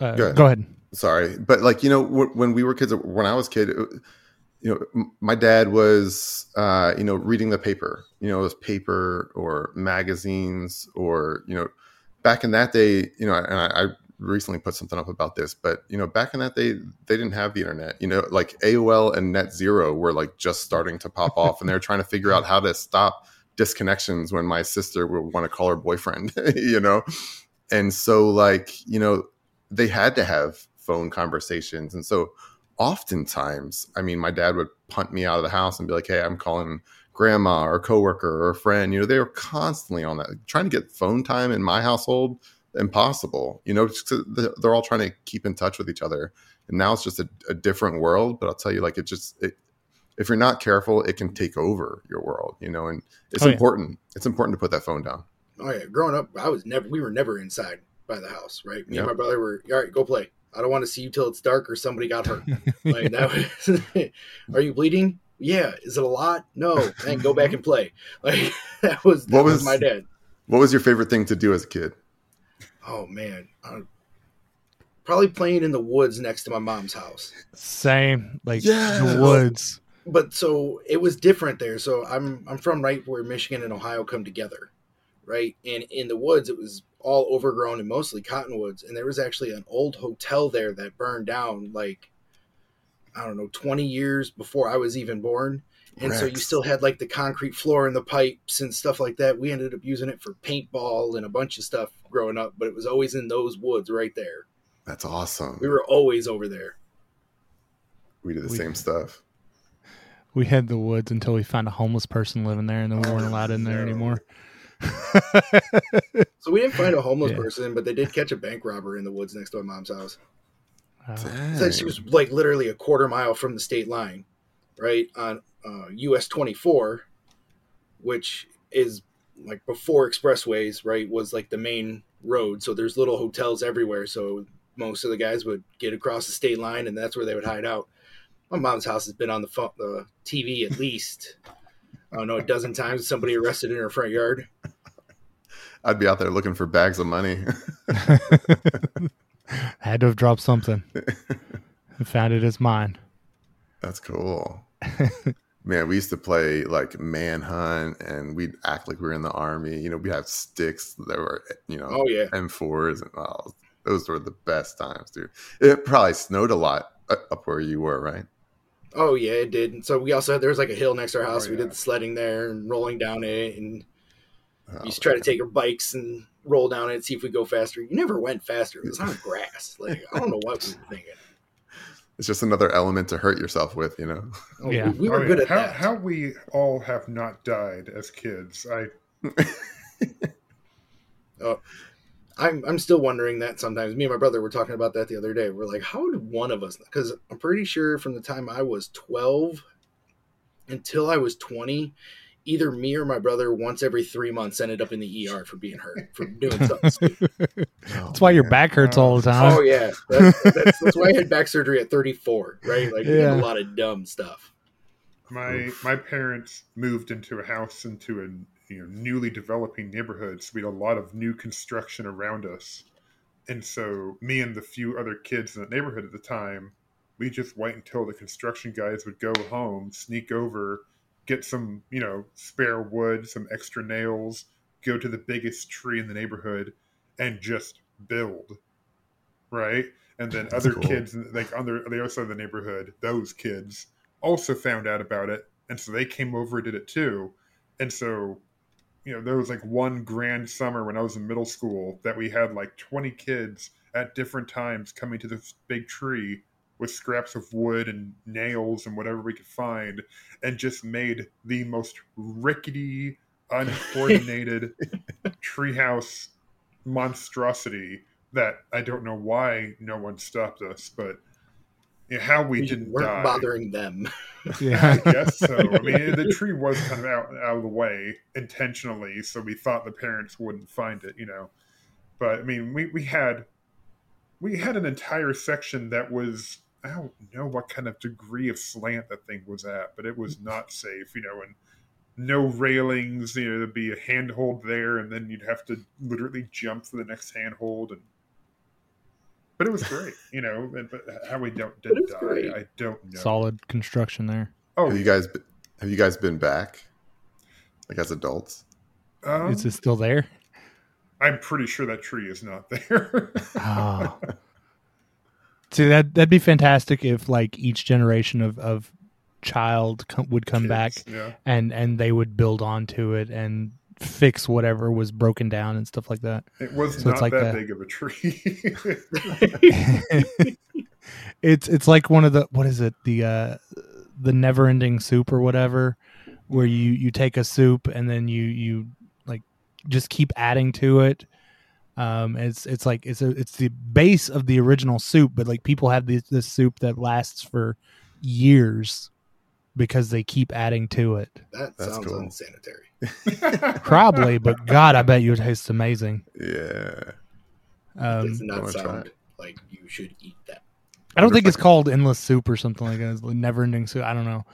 uh, Go ahead. go ahead. sorry but like you know w- when we were kids when i was a kid it- you know m- my dad was uh you know reading the paper you know it was paper or magazines or you know back in that day you know and I, I recently put something up about this but you know back in that day they didn't have the internet you know like aol and net zero were like just starting to pop off and they were trying to figure out how to stop disconnections when my sister would want to call her boyfriend you know and so like you know they had to have phone conversations. And so oftentimes, I mean, my dad would punt me out of the house and be like, Hey, I'm calling grandma or a coworker or a friend. You know, they were constantly on that, trying to get phone time in my household. Impossible, you know, they're all trying to keep in touch with each other. And now it's just a, a different world. But I'll tell you, like, it just, it, if you're not careful, it can take over your world, you know, and it's Oh, yeah. important. It's important to put that phone down. Oh yeah, growing up, I was never. We were never inside by the house, right? Me and Yeah. my brother were. All right, go play. I don't want to see you till it's dark or somebody got hurt. like that. Was, Are you bleeding? Yeah. Is it a lot? No. Then go back and play. Like that was that What was, was- my dad. What was your favorite thing to do as a kid? Oh man, uh, probably playing in the woods next to my mom's house. Same, like Yes. the woods. but so it was different there. So I'm I'm from right where Michigan and Ohio come together, right? And in the woods, it was all overgrown and mostly cottonwoods. And there was actually an old hotel there that burned down, like I don't know, 20 years before I was even born. And so you still had like the concrete floor and the pipes and stuff like that. We ended up using it for paintball and a bunch of stuff growing up, but it was always in those woods right there. That's awesome. We were always over there. We did the We- same stuff. We had the woods until we found a homeless person living there, and then we weren't allowed in there anymore. So we didn't find a homeless Yeah. person, but they did catch a bank robber in the woods next to my mom's house. Said she was like literally a quarter mile from the state line, right on uh, US 24, which is like before expressways, right? Was like the main road. So there's little hotels everywhere. So most of the guys would get across the state line, and that's where they would hide out. My mom's house has been on the phone, the TV at least. I don't know, a dozen times. Somebody arrested in her front yard. I'd be out there looking for bags of money. had to have dropped something. I found it as mine. That's cool. Man, we used to play like manhunt and we'd act like we were in the army. You know, we had sticks that were, you know, Oh yeah, M4s. And oh, those were the best times, dude. It probably snowed a lot uh, up where you were, right? Oh yeah, it did. And so we also had there was like a hill next to our house. Oh, We did the sledding there and rolling down it, and Oh, we used to try to take our bikes and roll down it, and see if we go faster. You never went faster. It was on grass. Like I don't know what we were thinking. It's just another element to hurt yourself with, you know. Oh, Yeah. we, we oh, were Oh, yeah. good at how, that. How we all have not died as kids. I oh. I'm I'm still wondering that sometimes. Me and my brother were talking about that the other day. We're like, how did one of us? Because I'm pretty sure from the time I was 12 until I was 20, either me or my brother once every three months ended up in the ER for being hurt for doing something. stupid. That's why your back hurts all the time. oh yeah, that's, that's, that's why I had back surgery at 34. Right, like we did Yeah. a lot of dumb stuff. my my parents moved into a house into a you know newly developing neighborhoods we had a lot of new construction around us. And so me and the few other kids in the neighborhood at the time, we just wait until the construction guys would go home, sneak over, get some, you know, spare wood, some extra nails, go to the biggest tree in the neighborhood and just build. Right? And then That's other cool. kids like on the, on the other side of the neighborhood, those kids also found out about it, and so they came over and did it too. And so, you know, there was like one grand summer when I was in middle school that we had like 20 kids at different times coming to this big tree with scraps of wood and nails and whatever we could find, and just made the most rickety, uncoordinated treehouse monstrosity that I don't know why no one stopped us, but you know, how we, We didn't weren't die. bothering them. Yeah. I guess so. I mean, the tree was kind of out out of the way intentionally, so we thought the parents wouldn't find it, you know. But I mean, we we had we had an entire section that was I don't know what kind of degree of slant that thing was at, but it was not safe, you know, and no railings. You know, there'd be a handhold there, and then you'd have to literally jump for the next handhold, and but it was great, you know. and- But how we don't did it's die, great. I don't know. Solid construction there. Oh, Have you guys have you guys been back? Like as adults? um, Is it still there? I'm pretty sure that tree is not there. Oh. See that that'd be fantastic if like each generation of of child co- would come back Yeah. and and they would build onto it and fix whatever was broken down and stuff like that. It was So it's not like that big of a tree. it's it's like one of the what is it the uh the never ending soup or whatever where you you take a soup and then you you like just keep adding to it um it's it's like it's a it's the base of the original soup but like people have this this soup that lasts for years because they keep adding to it. That That's sounds cool. unsanitary. probably but god i bet you it tastes amazing. Yeah. Does um not wanna sound like you should eat that. i don't think it's called endless soup or something like that. It's never ending soup. I don't know.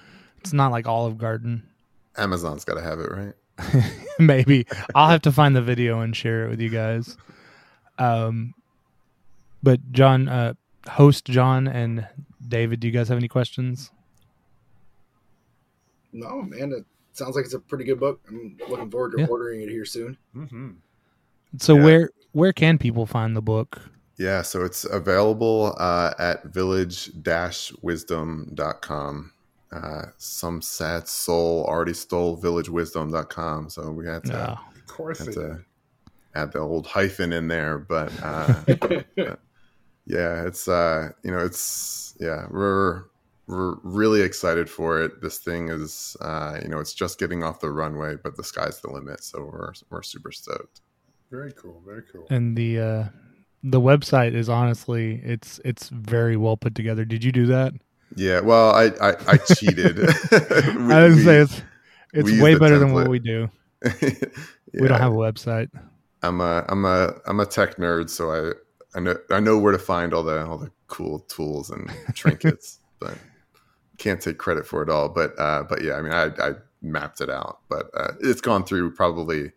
It's not like olive garden. Amazon's got to have it, right? maybe. I'll have to find the video and share it with you guys. Um but john uh host john and david do you guys have any questions No, man, it sounds like it's a pretty good book. I'm looking forward to Yeah. ordering it here soon. hmm so Yeah. where where can people find the book Yeah, so it's available uh, at village-wisdom.com. Uh, some sad soul already stole villagewisdom.com, so we had to, no. Of course had it to add the old hyphen in there. But uh, yeah, it's uh, you know, it's yeah, we're we're really excited for it. This thing is uh, you know, it's just getting off the runway, but the sky's the limit. So we're we're super stoked. Very cool. Very cool. and the uh the website is honestly it's it's very well put together did you do that Yeah, well, I I, I cheated. We- i would we- say it's it's way the better than what we do yeah, we don't have a website I'm a I'm a I'm a tech nerd, so I I know I know where to find all the all the cool tools and trinkets, but can't take credit for it all. But uh, but yeah, I mean, I I mapped it out, but uh, it's gone through probably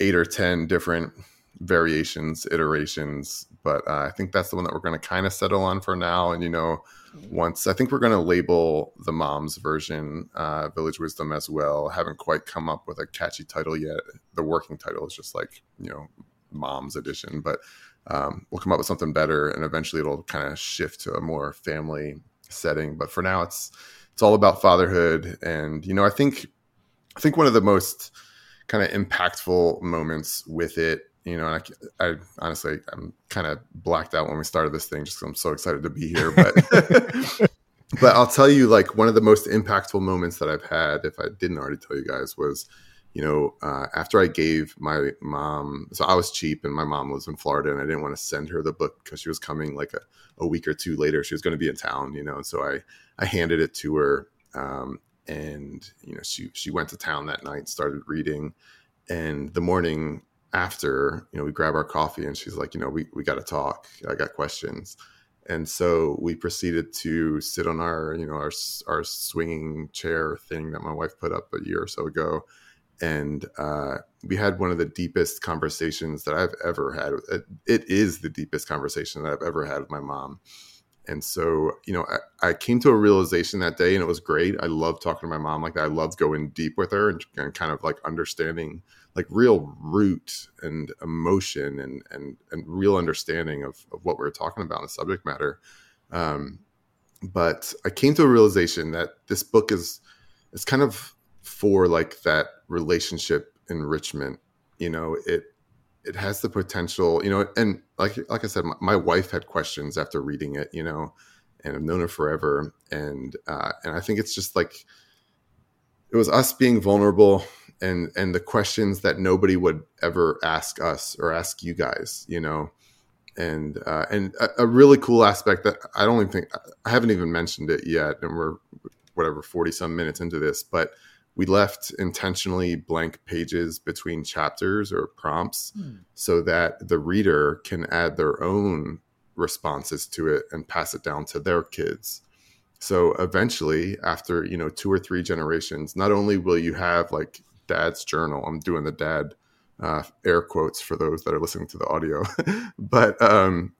eight or ten different variations, iterations. But uh, I think that's the one that we're going to kind of settle on for now. And you know, once I think we're going to label the mom's version uh, Village Wisdom as well. Haven't quite come up with a catchy title yet. The working title is just like you know Mom's Edition, but um, we'll come up with something better, and eventually it'll kind of shift to a more family setting. But for now, it's it's all about fatherhood, and you know, I think I think one of the most kind of impactful moments with it you know, I, I, honestly, I'm kind of blacked out when we started this thing just because I'm so excited to be here. But, but I'll tell you, like, one of the most impactful moments that I've had, if I didn't already tell you guys, was, you know, uh, after I gave my mom, so I was cheap and my mom was in Florida and I didn't want to send her the book because she was coming like a, a week or two later. She was going to be in town, you know, and so I, I handed it to her. Um, and, you know, she, she went to town that night, started reading. And the morning after, you know, we grab our coffee and she's like, you know, we, we got to talk. I got questions. And so we proceeded to sit on our, you know, our, our swinging chair thing that my wife put up a year or so ago. And uh, we had one of the deepest conversations that I've ever had. It, it is the deepest conversation that I've ever had with my mom. And so, you know, I, I, came to a realization that day and it was great. I love talking to my mom like that. I loved going deep with her and, and kind of like understanding like real root and emotion and and and real understanding of, of what we are talking about in the subject matter. Um, but I came to a realization that this book is it's kind of for like that relationship enrichment. You know, it it has the potential, you know, and like like I said, my, my wife had questions after reading it, you know, and I've known her forever, and uh, and I think it's just like it was us being vulnerable and and the questions that nobody would ever ask us or ask you guys you know and uh, and a, a, really cool aspect that I don't even think I haven't even mentioned it yet, and we're whatever forty some minutes into this, but we left intentionally blank pages between chapters or prompts hmm. so that the reader can add their own responses to it and pass it down to their kids. So eventually, after you know two or three generations, not only will you have like dad's journal. I'm doing the dad uh, air quotes for those that are listening to the audio, but um,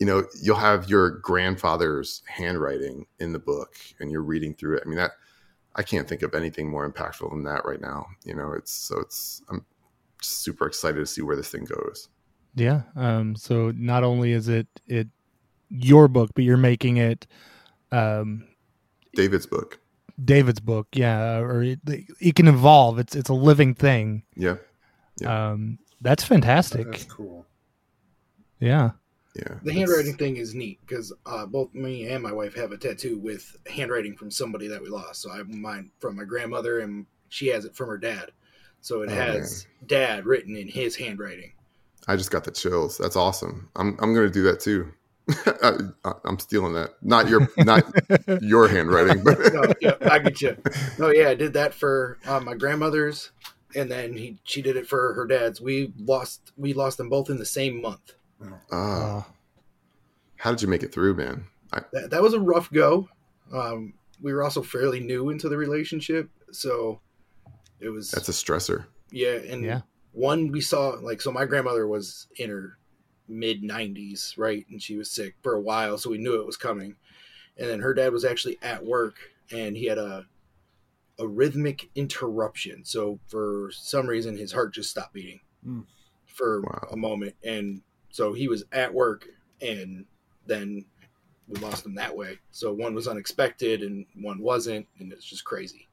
you know, you'll have your grandfather's handwriting in the book, and you're reading through it. I mean, that I can't think of anything more impactful than that right now. You know, it's so it's I'm super excited to see where this thing goes. Yeah. Um, so not only is it it your book, but you're making it um, David's book. David's book, yeah, or it, it can evolve. It's it's a living thing. Yeah. yeah. Um, that's fantastic. That's cool. Yeah. Yeah. The handwriting thing is neat because uh, both me and my wife have a tattoo with handwriting from somebody that we lost. So I have mine from my grandmother, and she has it from her dad. So it oh, has man. dad written in his handwriting. I just got the chills. That's awesome. I'm I'm gonna do that too. I, am stealing that. Not your, not your handwriting, but no, yeah, I get you. No, yeah, I did that for uh, my grandmother's, and then he she did it for her dad's. We lost we lost them both in the same month. Oh, how did you make it through, man? I, that, that was a rough go. Um, we were also fairly new into the relationship, so it was. That's a stressor. Yeah, and yeah. one we saw like so. My grandmother was in her mid 90s, right? And she was sick for a while, so we knew it was coming. And then her dad was actually at work and he had a a rhythmic interruption. So for some reason his heart just stopped beating mm. for wow. a moment and so he was at work and then we lost him that way. So one was unexpected and one wasn't and it's just crazy.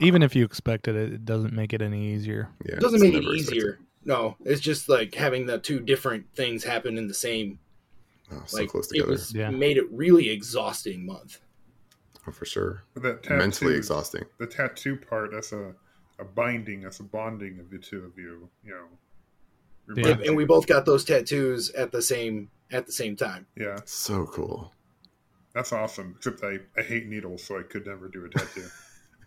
Even if you expected it, it doesn't make it any easier. Yeah, it doesn't make it easier. Expected. No, it's just like having the two different things happen in the same. Oh, so like, close together. It was, yeah. made it really exhausting month. Oh, for sure. That tattoo, mentally exhausting. The tattoo part, that's a, a binding, that's a bonding of the two of you. You know. Yeah. And we both got those tattoos at the same at the same time. Yeah. So cool. That's awesome. Except I, I hate needles, so I could never do a tattoo.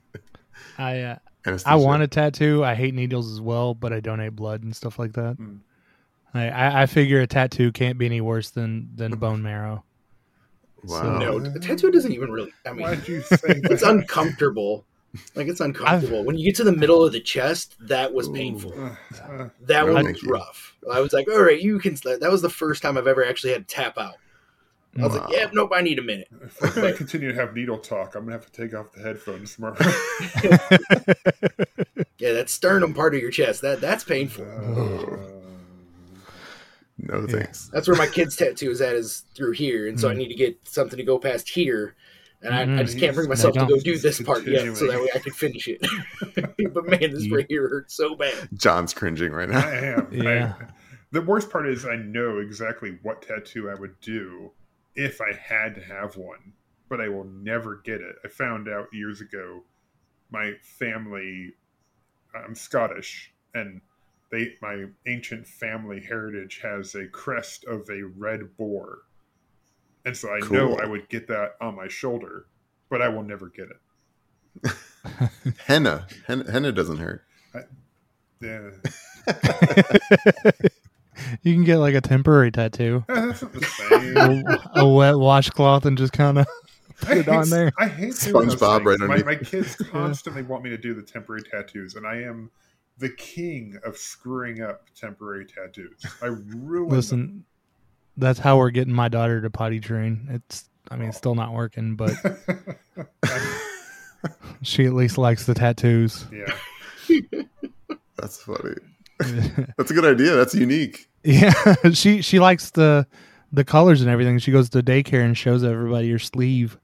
I uh, I want a tattoo. I hate needles as well, but I donate blood and stuff like that. Mm. I, I figure a tattoo can't be any worse than than bone marrow. Wow. So, no, a tattoo doesn't even really. I mean, Why'd you say it's uncomfortable. Like it's uncomfortable. I've, when you get to the middle of the chest, that was painful. Uh, uh, that one was rough. I was like, all right, you can. That was the first time I've ever actually had to tap out. I was wow. like, yeah, nope, I need a minute. If we're going to continue to have needle talk, I'm going to have to take off the headphones tomorrow. yeah, that sternum part of your chest, that that's painful. Uh, No thanks. That's where my kid's tattoo is at, is through here, and so I Mm. need to get something to go past here. And I, I Mhm. just can't bring myself to go don't. this part yet, so that way I can finish it. but man, this You- right here hurts so bad. John's cringing right now. I am. Yeah. I, the worst part is I know exactly what tattoo I would do if I had to have one, but I will never get it. I found out years ago. My family, I'm Scottish, and they my ancient family heritage has a crest of a red boar, and so I know I would get that on my shoulder, but I will never get it. henna. henna. Henna doesn't hurt. Yeah, you can get like a temporary tattoo, that's not the same. a, a wet washcloth, and just kind of I it on hate, there. I hate doing SpongeBob things. right my, underneath. my kids constantly want me to do the temporary tattoos, and I am the king of screwing up temporary tattoos. I ruin them. Listen. That's how we're getting my daughter to potty train. It's, I mean, it's still not working, but she at least likes the tattoos. yeah, That's funny. That's a good idea. That's unique. yeah, she she likes the the colors and everything. She goes to daycare and shows everybody her sleeve.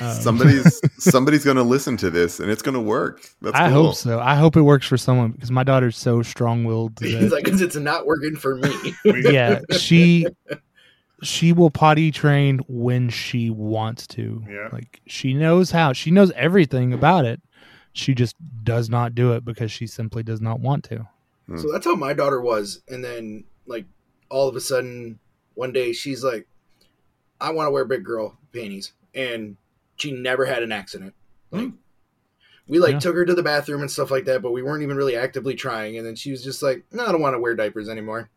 Um, Somebody's somebody's going to listen to this, and it's going to work. That's I cool. hope so. I hope it works for someone because my daughter's so strong willed. He's like, because it's not working for me. Yeah, she she will potty train when she wants to. Yeah. Like she knows how. She knows everything about it. She just does not do it because she simply does not want to. So that's how my daughter was. And then, like, all of a sudden, one day she's like, I want to wear big girl panties. And she never had an accident. Like, we like Yeah. took her to the bathroom and stuff like that, but we weren't even really actively trying. And then she was just like, No, I don't want to wear diapers anymore.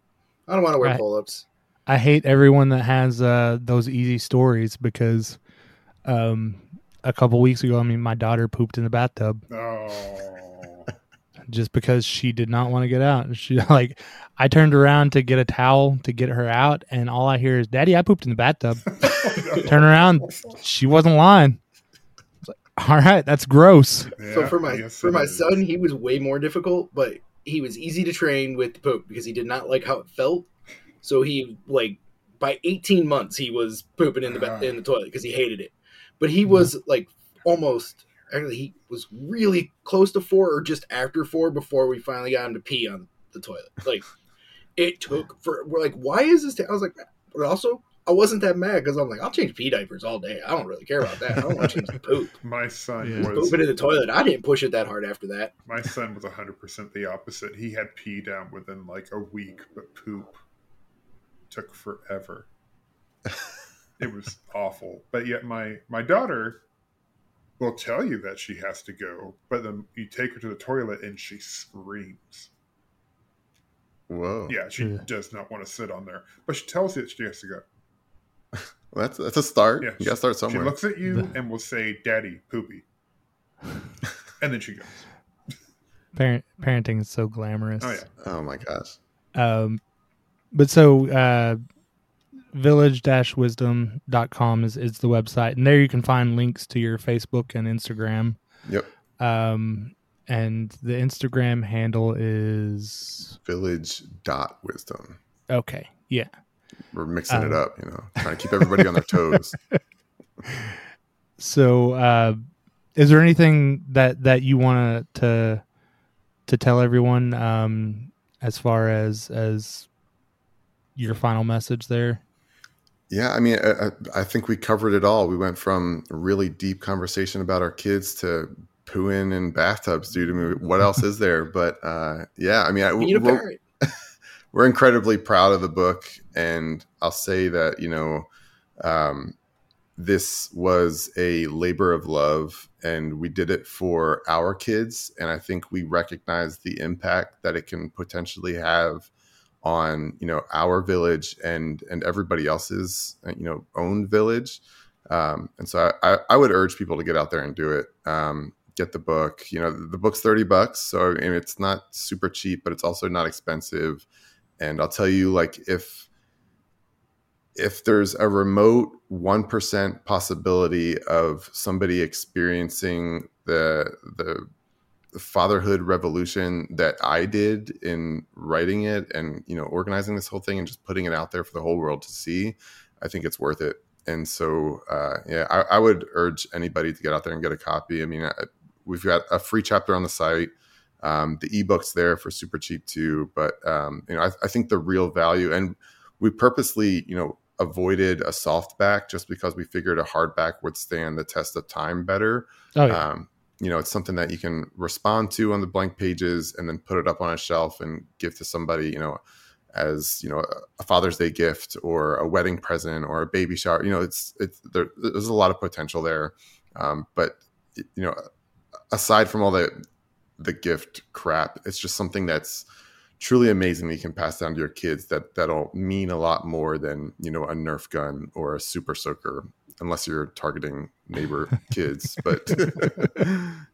I don't want to wear Right. pull ups. I hate everyone that has uh, those easy stories because um, a couple weeks ago, I mean, my daughter pooped in the bathtub Oh, just because she did not want to get out. She like, I turned around to get a towel to get her out, and all I hear is, "Daddy, I pooped in the bathtub." Turn around, she wasn't lying. It's like, all right, that's gross. so for my for my is. son, he was way more difficult, but he was easy to train with the poop because he did not like how it felt. So he like by 18 months he was pooping in the ba- in the toilet because he hated it. But he was like almost actually he was really close to four or just after four before we finally got him to pee on the toilet. Like it took for we're like why is this? ta-" I was like, but also I wasn't that mad because I'm like I'll change pee diapers all day. I don't really care about that. I don't want to change the poop. My son Yeah. was Pooping in the toilet. I didn't push it that hard after that. my son was hundred percent the opposite. He had pee down within like a week, but poop took forever. it was awful. But yet my my daughter will tell you that she has to go, but then you take her to the toilet and she screams. Whoa. Yeah, she Yeah. does not want to sit on there, but she tells you that she has to go. Well, that's that's a start. Yeah, you got to start She somewhere. looks at you and will say, "Daddy, poopy," and then she goes. Parent parenting is so glamorous. Oh yeah, oh my gosh. Um, but so uh, village-wisdom.com is, is the website, and there you can find links to your Facebook and Instagram. Yep. Um, and the Instagram handle is Village dot wisdom. okay. Yeah. We're mixing it Um, up, you know, trying to keep everybody on their toes. So, uh, is there anything that that you want to to tell everyone um, as far as as your final message there? Yeah, I mean, I, I- I think we covered it all. We went from really deep conversation about our kids to pooing in bathtubs, dude. I mean, what else is there? But uh, yeah, I mean, I, we're, we're incredibly proud of the book, and I'll say that you know, um, this was a labor of love, and we did it for our kids, and I think we recognize the impact that it can potentially have on you know our village and and everybody else's you know own village. Um, and so I, I would urge people to get out there and do it. Um, get the book you know the book's 30 bucks so I mean, it's not super cheap but it's also not expensive. And i'll tell you like if if there's a remote 1% possibility of somebody experiencing the the fatherhood revolution that I did in writing it and you know organizing this whole thing and just putting it out there for the whole world to see, I think it's worth it. And so, uh, yeah, I, I, would urge anybody to get out there and get a copy. I mean, I, we've got a free chapter on the site. Um, the ebook's there for super cheap too, but um, you know, I, I think the real value, and we purposely, you know, avoided a softback just because we figured a hardback would stand the test of time better. Oh, yeah. um, you know, it's something that you can respond to on the blank pages and then put it up on a shelf and give to somebody, you know, as you know, a Father's Day gift or a wedding present or a baby shower. You know, it's it's there, there's a lot of potential there, um, but you know, aside from all the the gift crap, it's just something that's truly amazing that you can pass down to your kids that that'll mean a lot more than you know a nerf gun or a super soaker unless you're targeting neighbor kids but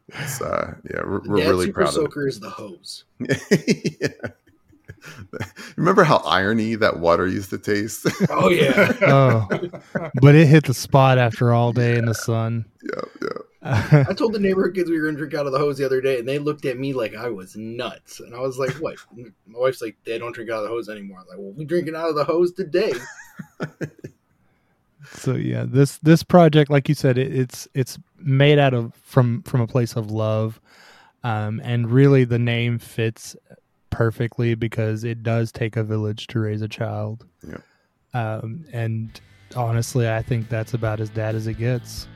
it's uh yeah we're, we're really super proud soaker of is the hose. Yeah. remember how irony that water used to taste? Oh yeah. Oh but it hit the spot after all day in the sun. Yeah yeah I told the neighborhood kids we were gonna drink out of the hose the other day, and they looked at me like I was nuts. And I was like, "What?" My wife's like, "They don't drink out of the hose anymore." I'm like, well, we drinking out of the hose today. so yeah, this this project, like you said, it, it's it's made out of from from a place of love, um, and really the name fits perfectly because it does take a village to raise a child. Yeah. Um, and honestly, I think that's about as dad as it gets.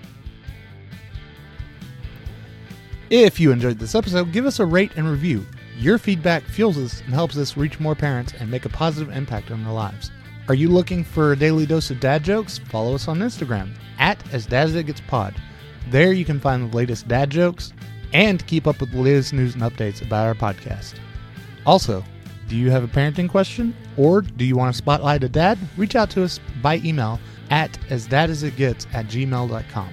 If you enjoyed this episode, give us a rate and review. Your feedback fuels us and helps us reach more parents and make a positive impact on their lives. Are you looking for a daily dose of dad jokes? Follow us on Instagram at as dad as it gets pod. There you can find the latest dad jokes and keep up with the latest news and updates about our podcast. Also, do you have a parenting question or do you want to spotlight a dad? Reach out to us by email at as dad as it gets at gmail.com.